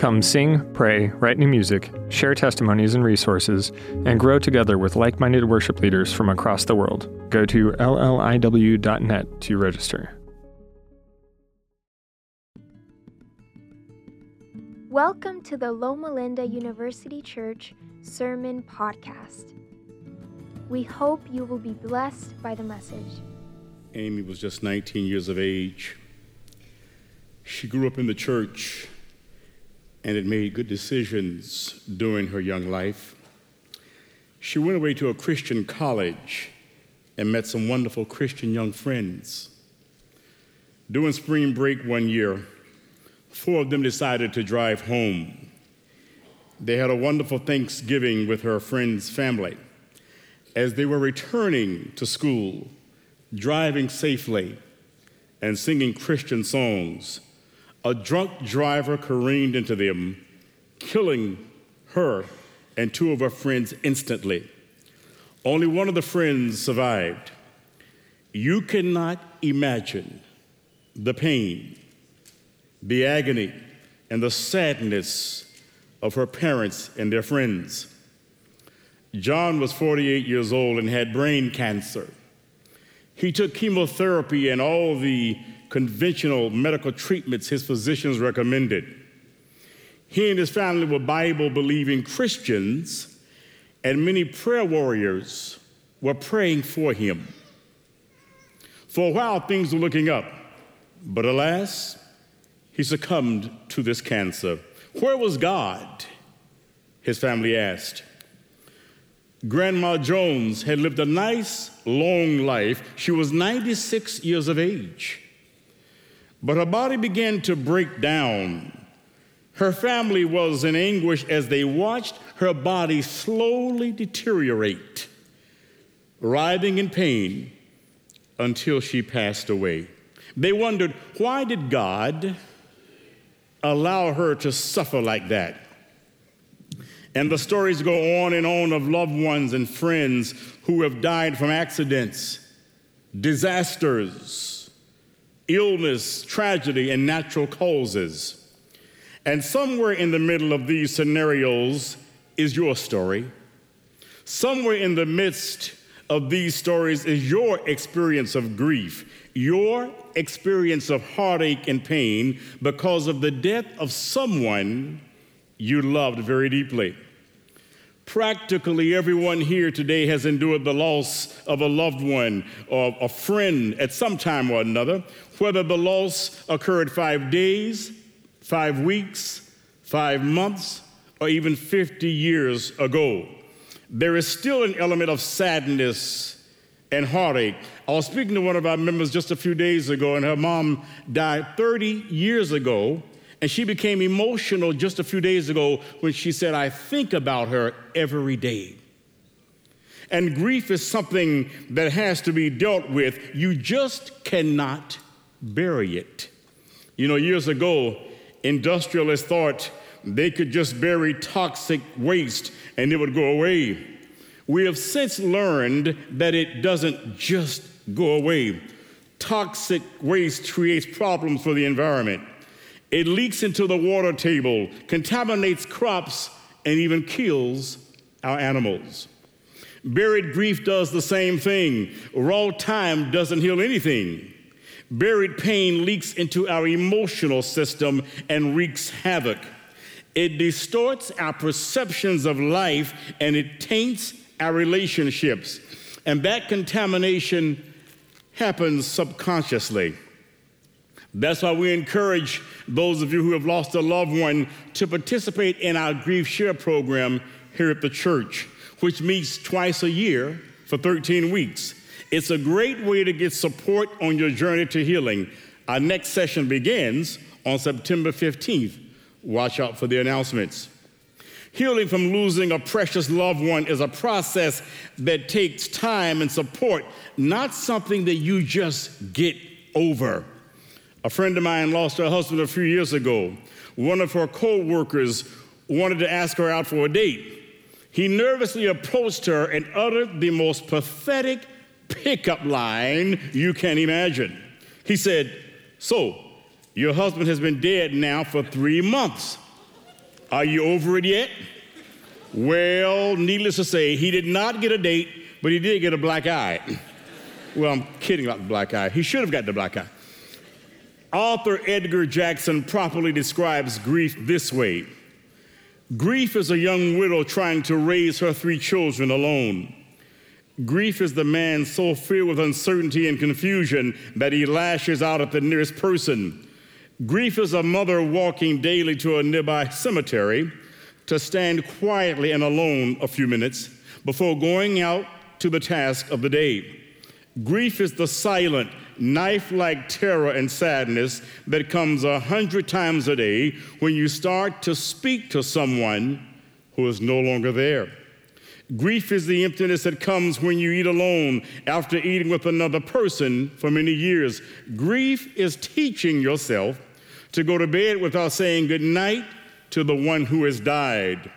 Come sing, pray, write new music, share testimonies and resources, and grow together with like minded worship leaders from across the world. Go to lliw.net to register. Welcome to the Loma Linda University Church Sermon Podcast. We hope you will be blessed by the message. Amy was just 19 years of age. She grew up in the church and had made good decisions during her young life. She went away to a Christian college and met some wonderful Christian young friends. During spring break one year, four of them decided to drive home. They had a wonderful Thanksgiving with her friend's family. As they were returning to school, driving safely, and singing Christian songs, a drunk driver careened into them, killing her and two of her friends instantly. Only one of the friends survived. You cannot imagine the pain the agony and the sadness of her parents and their friends. John was 48 years old and had brain cancer. He took chemotherapy and all the conventional medical treatments his physicians recommended. He and his family were Bible believing Christians, and many prayer warriors were praying for him. For a while, things were looking up, but alas, he succumbed to this cancer. Where was God? His family asked. Grandma Jones had lived a nice, long life. She was 96 years of age. But her body began to break down. Her family was in anguish as they watched her body slowly deteriorate, writhing in pain until she passed away. They wondered why did God allow her to suffer like that. And the stories go on and on of loved ones and friends who have died from accidents, disasters, illness, tragedy, and natural causes. And somewhere in the middle of these scenarios is your story. Somewhere in the midst of these stories is your experience of grief your experience of heartache and pain because of the death of someone you loved very deeply. Practically everyone here today has endured the loss of a loved one or a friend at some time or another, whether the loss occurred five days, five weeks, five months, or even 50 years ago. There is still an element of sadness and heartache. I was speaking to one of our members just a few days ago, and her mom died 30 years ago. And she became emotional just a few days ago when she said, I think about her every day. And grief is something that has to be dealt with. You just cannot bury it. You know, years ago, industrialists thought they could just bury toxic waste and it would go away. We have since learned that it doesn't just go away. Toxic waste creates problems for the environment. It leaks into the water table, contaminates crops, and even kills our animals. Buried grief does the same thing. Raw time doesn't heal anything. Buried pain leaks into our emotional system and wreaks havoc. It distorts our perceptions of life and it taints our relationships. And that contamination happens subconsciously. That's why we encourage those of you who have lost a loved one to participate in our Grief Share program here at the church, which meets twice a year for 13 weeks. It's a great way to get support on your journey to healing. Our next session begins on September 15th. Watch out for the announcements. Healing from losing a precious loved one is a process that takes time and support, not something that you just get over. A friend of mine lost her husband a few years ago. One of her co workers wanted to ask her out for a date. He nervously approached her and uttered the most pathetic pickup line you can imagine. He said, So, your husband has been dead now for three months. Are you over it yet? Well, needless to say, he did not get a date, but he did get a black eye. Well, I'm kidding about the black eye. He should have got the black eye. Author Edgar Jackson properly describes grief this way Grief is a young widow trying to raise her three children alone. Grief is the man so filled with uncertainty and confusion that he lashes out at the nearest person. Grief is a mother walking daily to a nearby cemetery to stand quietly and alone a few minutes before going out to the task of the day. Grief is the silent, knife like terror and sadness that comes a hundred times a day when you start to speak to someone who is no longer there. Grief is the emptiness that comes when you eat alone after eating with another person for many years. Grief is teaching yourself to go to bed without saying good night to the one who has died.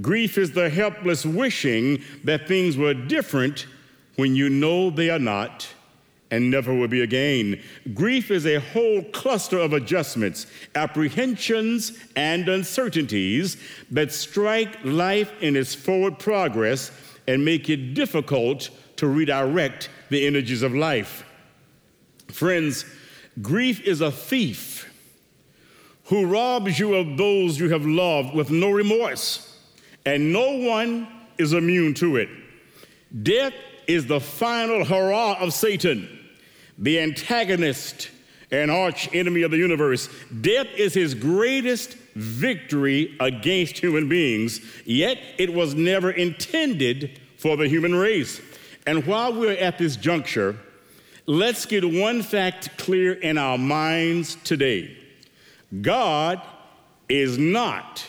Grief is the helpless wishing that things were different when you know they are not and never will be again. Grief is a whole cluster of adjustments, apprehensions, and uncertainties that strike life in its forward progress and make it difficult to redirect the energies of life. Friends, grief is a thief who robs you of those you have loved with no remorse, and no one is immune to it. Death is the final hurrah of Satan, the antagonist and arch enemy of the universe. Death is his greatest victory against human beings, yet it was never intended for the human race. And while we're at this juncture, let's get one fact clear in our minds today God is not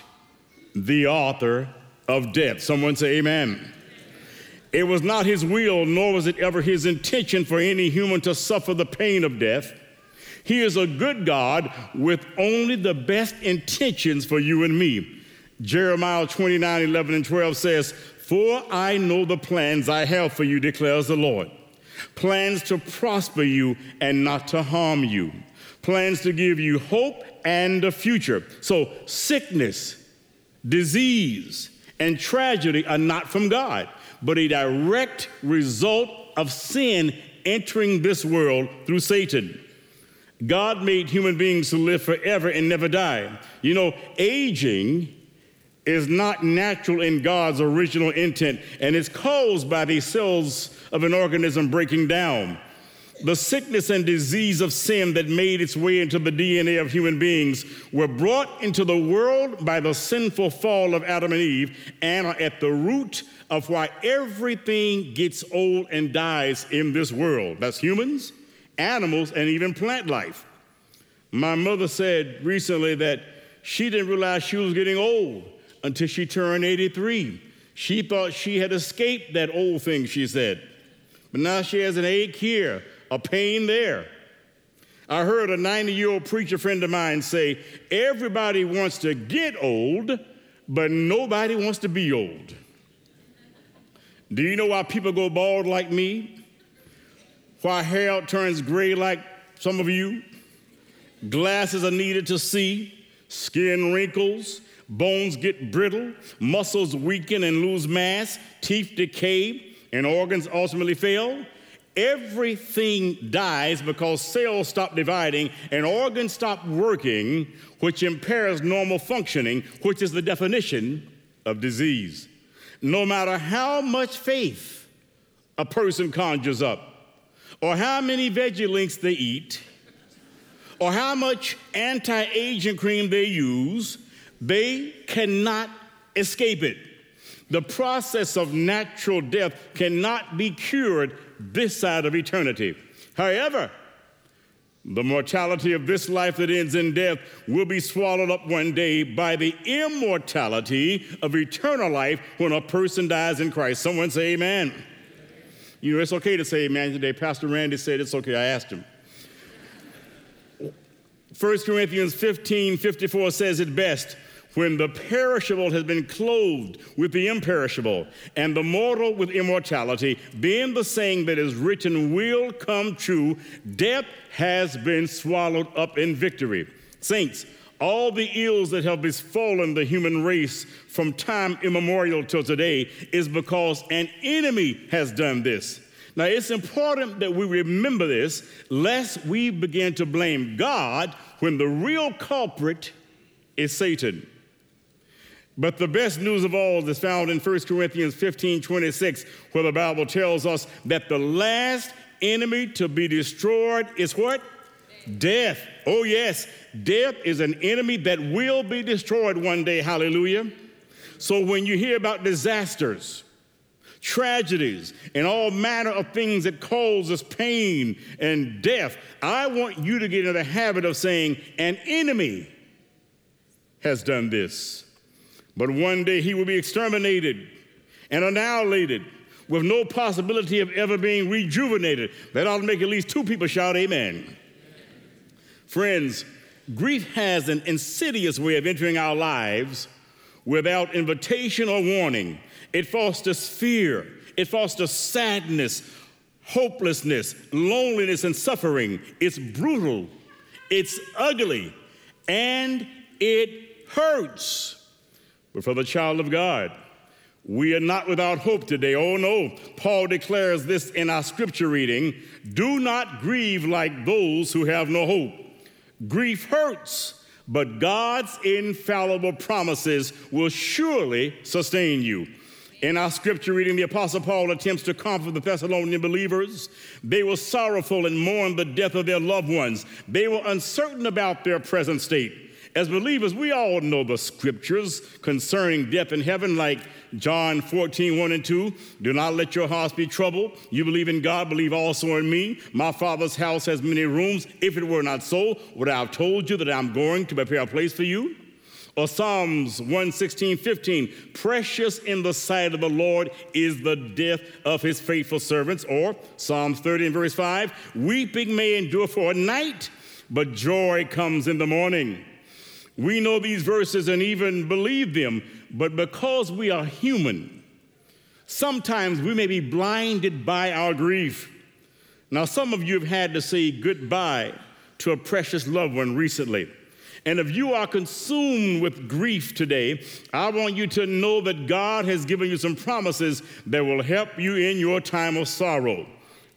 the author of death. Someone say, Amen. It was not his will, nor was it ever his intention for any human to suffer the pain of death. He is a good God with only the best intentions for you and me. Jeremiah 29 11 and 12 says, For I know the plans I have for you, declares the Lord plans to prosper you and not to harm you, plans to give you hope and a future. So, sickness, disease, and tragedy are not from God but a direct result of sin entering this world through Satan. God made human beings to live forever and never die. You know, aging is not natural in God's original intent, and it's caused by the cells of an organism breaking down. The sickness and disease of sin that made its way into the DNA of human beings were brought into the world by the sinful fall of Adam and Eve and are at the root of why everything gets old and dies in this world. That's humans, animals, and even plant life. My mother said recently that she didn't realize she was getting old until she turned 83. She thought she had escaped that old thing, she said. But now she has an ache here, a pain there. I heard a 90 year old preacher friend of mine say, Everybody wants to get old, but nobody wants to be old. Do you know why people go bald like me? Why hair turns gray like some of you? Glasses are needed to see, skin wrinkles, bones get brittle, muscles weaken and lose mass, teeth decay, and organs ultimately fail. Everything dies because cells stop dividing and organs stop working, which impairs normal functioning, which is the definition of disease no matter how much faith a person conjures up, or how many veggie links they eat, or how much anti aging cream they use, they cannot escape it. The process of natural death cannot be cured this side of eternity. However, The mortality of this life that ends in death will be swallowed up one day by the immortality of eternal life when a person dies in Christ. Someone say amen. You know, it's okay to say amen today. Pastor Randy said it's okay. I asked him. 1 Corinthians 15 54 says it best when the perishable has been clothed with the imperishable, and the mortal with immortality, then the saying that is written will come true death has been swallowed up in victory. Saints, all the ills that have befallen the human race from time immemorial till today is because an enemy has done this. Now, it's important that we remember this, lest we begin to blame God when the real culprit is Satan. But the best news of all is found in 1 Corinthians 15 26, where the Bible tells us that the last enemy to be destroyed is what? Death. Oh, yes, death is an enemy that will be destroyed one day. Hallelujah. So when you hear about disasters, tragedies, and all manner of things that cause us pain and death, I want you to get into the habit of saying, an enemy has done this. But one day he will be exterminated and annihilated with no possibility of ever being rejuvenated. That ought to make at least two people shout, Amen. Friends, grief has an insidious way of entering our lives without invitation or warning. It fosters fear, it fosters sadness, hopelessness, loneliness, and suffering. It's brutal, it's ugly, and it hurts. But for the child of God, we are not without hope today. Oh no. Paul declares this in our scripture reading do not grieve like those who have no hope. Grief hurts, but God's infallible promises will surely sustain you. In our scripture reading, the Apostle Paul attempts to comfort the Thessalonian believers. They were sorrowful and mourned the death of their loved ones. They were uncertain about their present state. As believers, we all know the scriptures concerning death in heaven, like John 14, 1 and 2. Do not let your hearts be troubled. You believe in God, believe also in me. My Father's house has many rooms. If it were not so, would I have told you that I'm going to prepare a place for you? Or Psalms 116, 15, precious in the sight of the Lord is the death of his faithful servants. Or Psalms 30 and verse 5, weeping may endure for a night, but joy comes in the morning. We know these verses and even believe them, but because we are human, sometimes we may be blinded by our grief. Now, some of you have had to say goodbye to a precious loved one recently. And if you are consumed with grief today, I want you to know that God has given you some promises that will help you in your time of sorrow.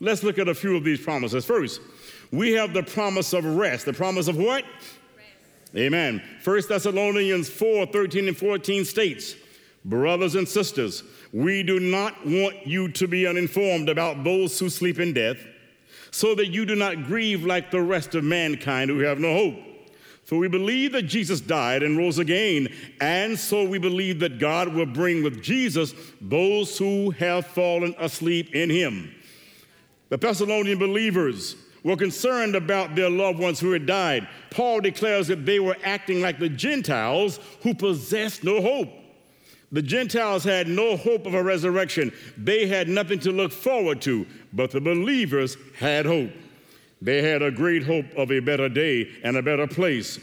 Let's look at a few of these promises. First, we have the promise of rest. The promise of what? Amen. 1 Thessalonians 4 13 and 14 states, Brothers and sisters, we do not want you to be uninformed about those who sleep in death, so that you do not grieve like the rest of mankind who have no hope. For we believe that Jesus died and rose again, and so we believe that God will bring with Jesus those who have fallen asleep in him. The Thessalonian believers were concerned about their loved ones who had died. Paul declares that they were acting like the Gentiles who possessed no hope. The Gentiles had no hope of a resurrection. They had nothing to look forward to, but the believers had hope. They had a great hope of a better day and a better place.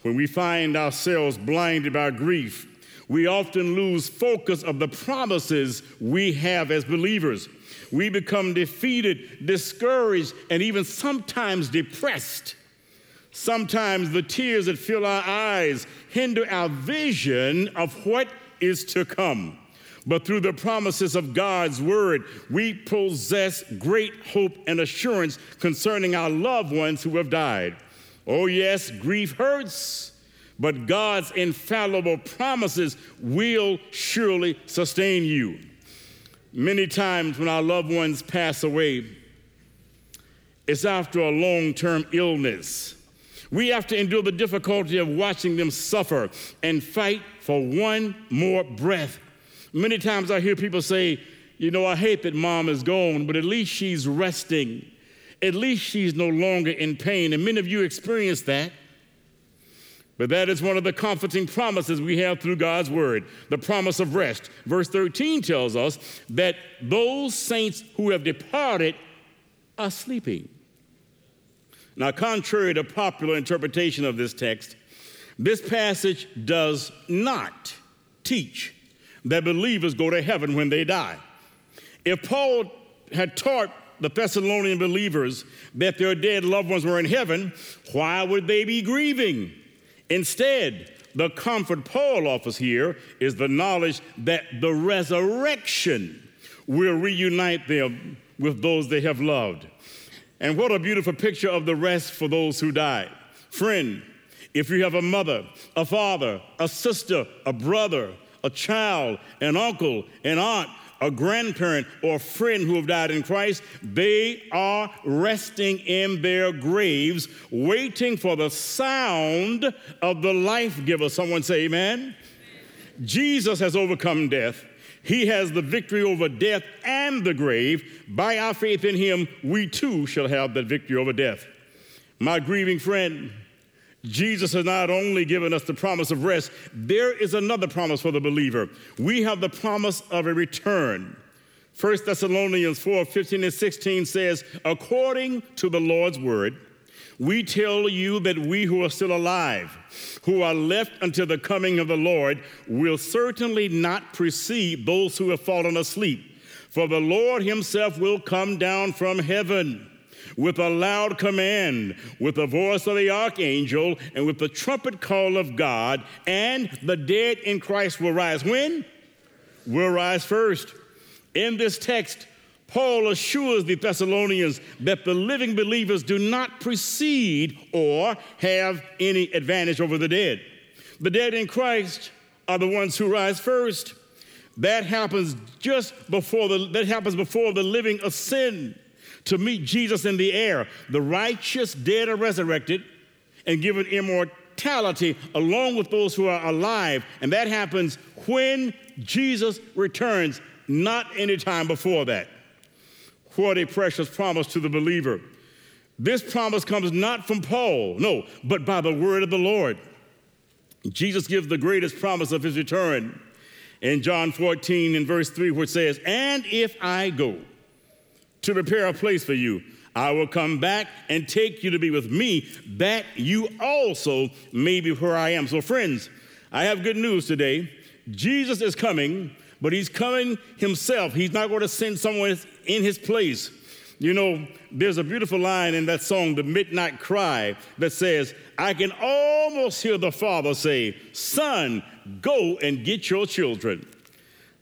When we find ourselves blinded by grief, we often lose focus of the promises we have as believers we become defeated, discouraged, and even sometimes depressed. Sometimes the tears that fill our eyes hinder our vision of what is to come. But through the promises of God's word, we possess great hope and assurance concerning our loved ones who have died. Oh, yes, grief hurts, but God's infallible promises will surely sustain you. Many times when our loved ones pass away, it's after a long term illness. We have to endure the difficulty of watching them suffer and fight for one more breath. Many times I hear people say, You know, I hate that mom is gone, but at least she's resting. at least she's no longer in pain. And many of you experience that. But that is one of the comforting promises we have through God's word, the promise of rest. Verse 13 tells us that those saints who have departed are sleeping. Now, contrary to popular interpretation of this text, this passage does not teach that believers go to heaven when they die. If Paul had taught the Thessalonian believers that their dead loved ones were in heaven, why would they be grieving? Instead, the comfort Paul offers here is the knowledge that the resurrection will reunite them with those they have loved. And what a beautiful picture of the rest for those who died. Friend, if you have a mother, a father, a sister, a brother, a child, an uncle, an aunt, a grandparent, or a friend who have died in Christ, they are resting in their graves, waiting for the sound of the life giver. Someone say, Amen. amen. Jesus has overcome death. He has the victory over death and the grave. By our faith in him, we too shall have that victory over death. My grieving friend, Jesus has not only given us the promise of rest, there is another promise for the believer. We have the promise of a return. 1 Thessalonians 4 15 and 16 says, According to the Lord's word, we tell you that we who are still alive, who are left until the coming of the Lord, will certainly not precede those who have fallen asleep. For the Lord himself will come down from heaven with a loud command, with the voice of the archangel, and with the trumpet call of God, and the dead in Christ will rise. When? Will rise first. In this text, Paul assures the Thessalonians that the living believers do not precede or have any advantage over the dead. The dead in Christ are the ones who rise first. That happens just before the that happens before the living ascend to meet Jesus in the air. The righteous dead are resurrected and given immortality along with those who are alive. And that happens when Jesus returns, not any time before that. What a precious promise to the believer. This promise comes not from Paul, no, but by the word of the Lord. Jesus gives the greatest promise of his return in John 14 in verse 3, which says, And if I go, to prepare a place for you. I will come back and take you to be with me, that you also may be where I am. So, friends, I have good news today. Jesus is coming, but he's coming himself. He's not going to send someone in his place. You know, there's a beautiful line in that song, The Midnight Cry, that says, I can almost hear the Father say, Son, go and get your children.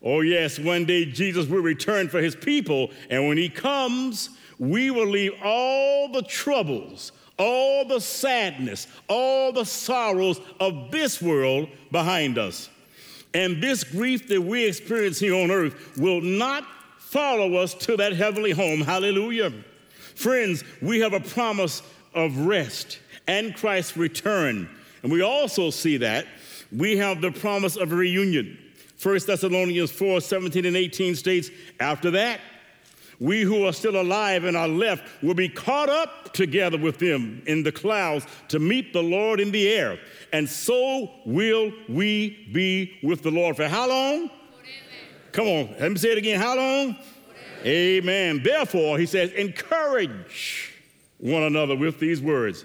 Oh, yes, one day Jesus will return for his people, and when he comes, we will leave all the troubles, all the sadness, all the sorrows of this world behind us. And this grief that we experience here on earth will not follow us to that heavenly home. Hallelujah. Friends, we have a promise of rest and Christ's return. And we also see that we have the promise of reunion. 1 Thessalonians 4 17 and 18 states, After that, we who are still alive and are left will be caught up together with them in the clouds to meet the Lord in the air. And so will we be with the Lord. For how long? Forever. Come on, let me say it again. How long? Forever. Amen. Therefore, he says, encourage one another with these words.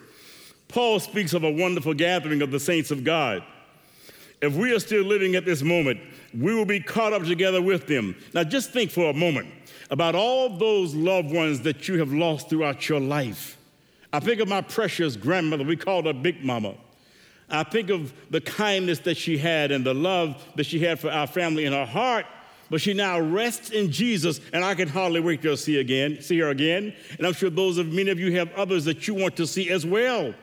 Paul speaks of a wonderful gathering of the saints of God. If we are still living at this moment, we will be caught up together with them. Now, just think for a moment about all those loved ones that you have lost throughout your life. I think of my precious grandmother, we called her Big Mama. I think of the kindness that she had and the love that she had for our family in her heart, but she now rests in Jesus, and I can hardly wait to see again, see her again. And I'm sure those of many of you have others that you want to see as well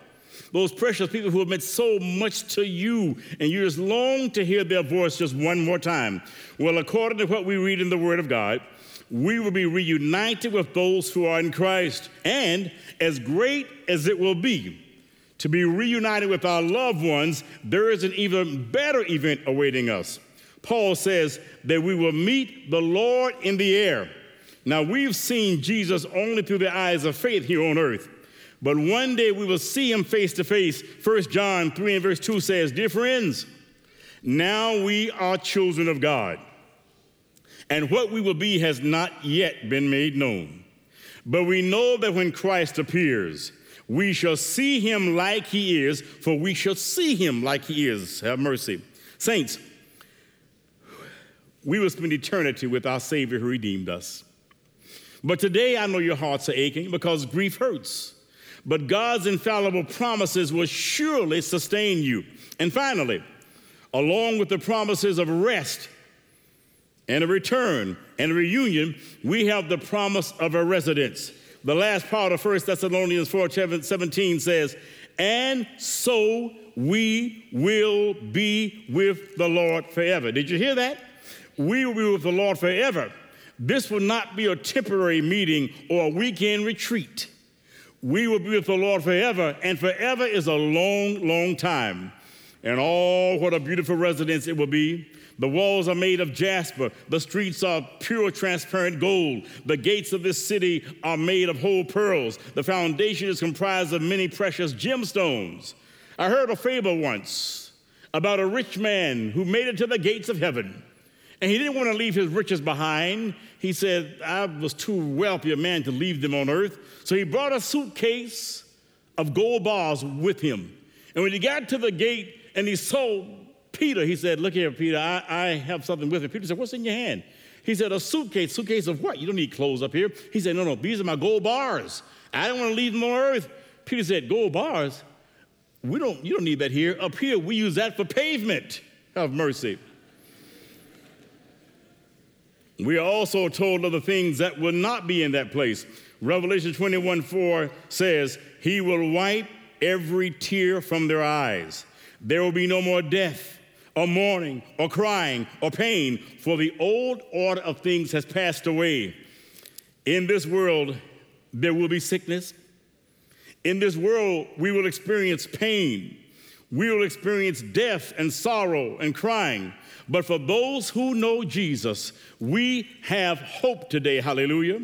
those precious people who have meant so much to you, and you just long to hear their voice just one more time. Well, according to what we read in the Word of God, we will be reunited with those who are in Christ. And as great as it will be to be reunited with our loved ones, there is an even better event awaiting us. Paul says that we will meet the Lord in the air. Now, we've seen Jesus only through the eyes of faith here on earth, but one day we will see him face to face. 1 John 3 and verse 2 says, Dear friends, now we are children of God, and what we will be has not yet been made known. But we know that when Christ appears, we shall see him like he is, for we shall see him like he is. Have mercy. Saints, we will spend eternity with our Savior who redeemed us. But today I know your hearts are aching because grief hurts. But God's infallible promises will surely sustain you. And finally, along with the promises of rest and a return and a reunion, we have the promise of a residence. The last part of 1 Thessalonians 4 17 says, And so we will be with the Lord forever. Did you hear that? We will be with the Lord forever. This will not be a temporary meeting or a weekend retreat. We will be with the Lord forever, and forever is a long, long time. And all what a beautiful residence it will be. The walls are made of jasper. The streets are pure, transparent gold. The gates of this city are made of whole pearls. The foundation is comprised of many precious gemstones. I heard a fable once about a rich man who made it to the gates of heaven. And he didn't want to leave his riches behind. He said, I was too wealthy a man to leave them on earth. So he brought a suitcase of gold bars with him. And when he got to the gate and he saw Peter, he said, Look here, Peter, I, I have something with me. Peter said, What's in your hand? He said, A suitcase. Suitcase of what? You don't need clothes up here. He said, No, no, these are my gold bars. I don't want to leave them on earth. Peter said, Gold bars? We don't, you don't need that here. Up here, we use that for pavement. Have mercy. We are also told of the things that will not be in that place. Revelation 21 4 says, He will wipe every tear from their eyes. There will be no more death, or mourning, or crying, or pain, for the old order of things has passed away. In this world, there will be sickness. In this world, we will experience pain. We will experience death and sorrow and crying. But for those who know Jesus, we have hope today. Hallelujah.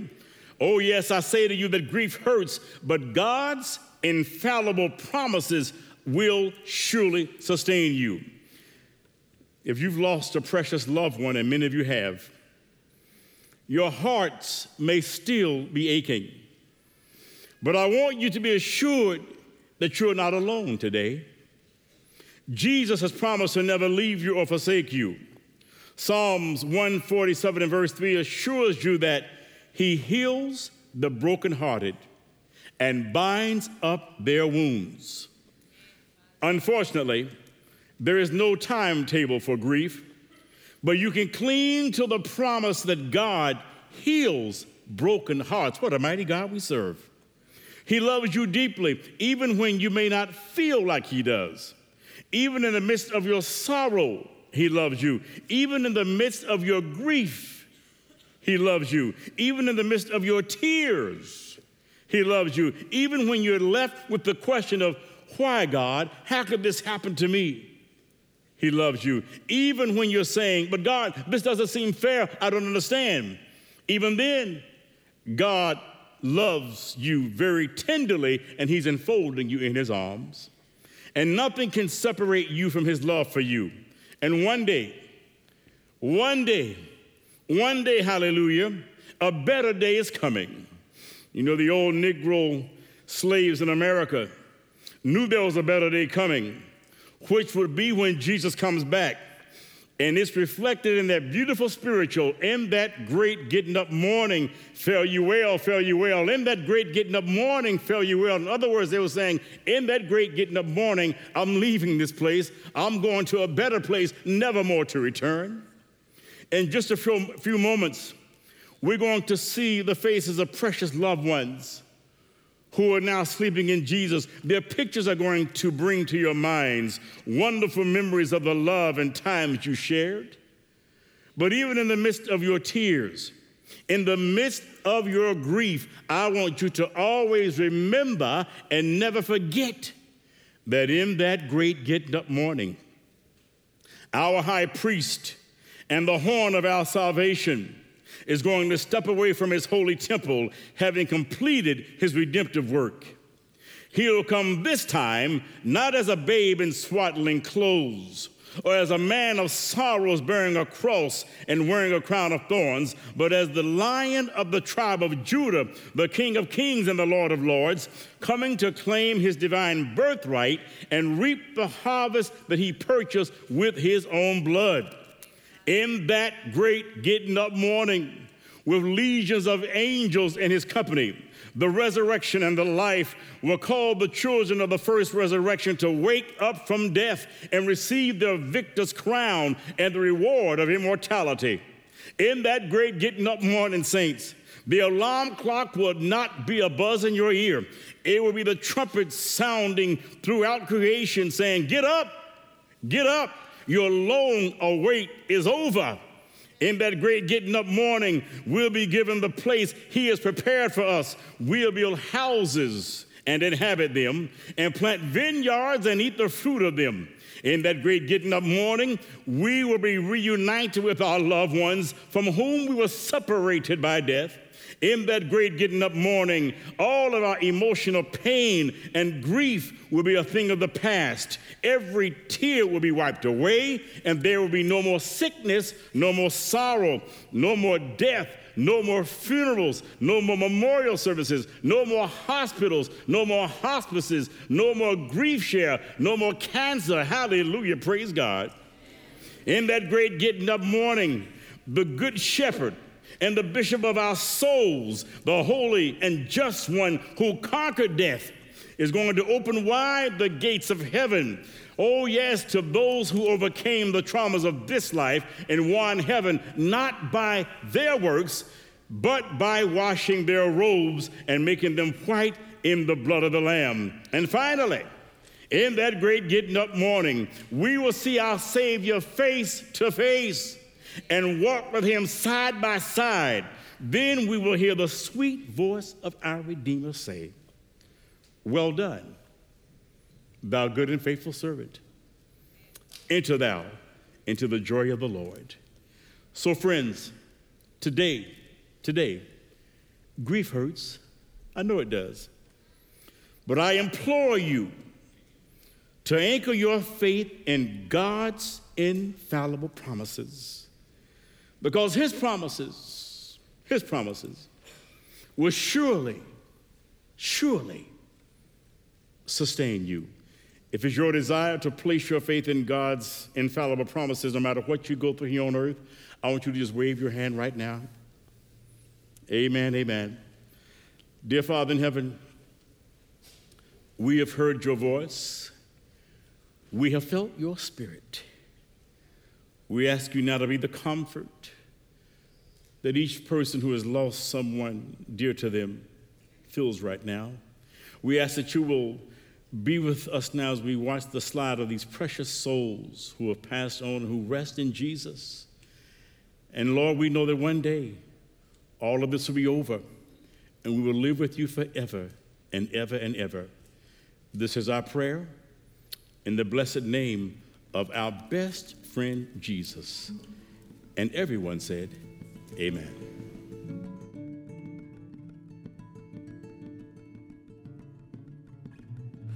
Oh, yes, I say to you that grief hurts, but God's infallible promises will surely sustain you. If you've lost a precious loved one, and many of you have, your hearts may still be aching. But I want you to be assured that you're not alone today. Jesus has promised to never leave you or forsake you. Psalms 147 and verse 3 assures you that he heals the brokenhearted and binds up their wounds. Unfortunately, there is no timetable for grief, but you can cling to the promise that God heals broken hearts. What a mighty God we serve. He loves you deeply, even when you may not feel like He does. Even in the midst of your sorrow, He loves you. Even in the midst of your grief, He loves you. Even in the midst of your tears, He loves you. Even when you're left with the question of, why, God? How could this happen to me? He loves you. Even when you're saying, but God, this doesn't seem fair, I don't understand. Even then, God loves you very tenderly and He's enfolding you in His arms and nothing can separate you from his love for you. And one day, one day, one day, hallelujah, a better day is coming. You know, the old Negro slaves in America knew there was a better day coming, which would be when Jesus comes back. And it's reflected in that beautiful spiritual, in that great getting up morning, fare you well, fare you well. In that great getting up morning, fare you well. In other words, they were saying, in that great getting up morning, I'm leaving this place. I'm going to a better place, never more to return. In just a few, few moments, we're going to see the faces of precious loved ones who are now sleeping in Jesus, their pictures are going to bring to your minds wonderful memories of the love and times you shared. But even in the midst of your tears, in the midst of your grief, I want you to always remember and never forget that in that great getting up morning, our high priest and the horn of our salvation is going to step away from his holy temple, having completed his redemptive work. He'll come this time not as a babe in swaddling clothes or as a man of sorrows bearing a cross and wearing a crown of thorns, but as the lion of the tribe of Judah, the King of kings and the Lord of lords, coming to claim his divine birthright and reap the harvest that he purchased with his own blood. In that great getting up morning, with legions of angels in his company, the resurrection and the life will call the children of the first resurrection to wake up from death and receive their victor's crown and the reward of immortality. In that great getting up morning, saints, the alarm clock will not be a buzz in your ear. It will be the trumpet sounding throughout creation saying, Get up, get up, your long await is over. In that great getting up morning, we'll be given the place He has prepared for us. We'll build houses and inhabit them, and plant vineyards and eat the fruit of them. In that great getting up morning, we will be reunited with our loved ones from whom we were separated by death in that great getting up morning, all of our emotional pain and grief will be a thing of the past. Every tear will be wiped away, and there will be no more sickness, no more sorrow, no more death, no more funerals, no more memorial services, no more hospitals, no more hospices, no more grief share, no more cancer. Hallelujah. Praise God. In that great getting up morning, the good shepherd and the bishop of our souls, the holy and just one who conquered death, is going to open wide the gates of heaven. Oh, yes, to those who overcame the traumas of this life and won heaven, not by their works, but by washing their robes and making them white in the blood of the Lamb. And finally, in that great getting up morning, we will see our Savior face to face and walk with him side by side, then we will hear the sweet voice of our Redeemer say, Well done, thou good and faithful servant. Enter thou into the joy of the Lord. So, friends, today, today, grief hurts. I know it does. But I implore you to anchor your faith in God's infallible promises. Because his promises, his promises, will surely, surely sustain you. If it's your desire to place your faith in God's infallible promises, no matter what you go through here on earth, I want you to just wave your hand right now. Amen, amen. Dear Father in heaven, we have heard your voice, we have felt your spirit. We ask you now to be the comfort that each person who has lost someone dear to them feels right now. We ask that you will be with us now as we watch the slide of these precious souls who have passed on, who rest in Jesus. And Lord, we know that one day all of this will be over and we will live with you forever and ever and ever. This is our prayer in the blessed name of our best friend Jesus. And everyone said, Amen.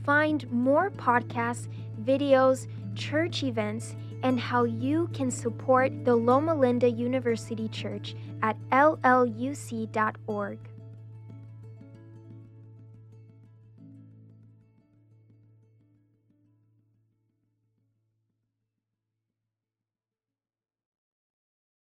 Find more podcasts, videos, church events, and how you can support the Loma Linda University Church at lluc.org.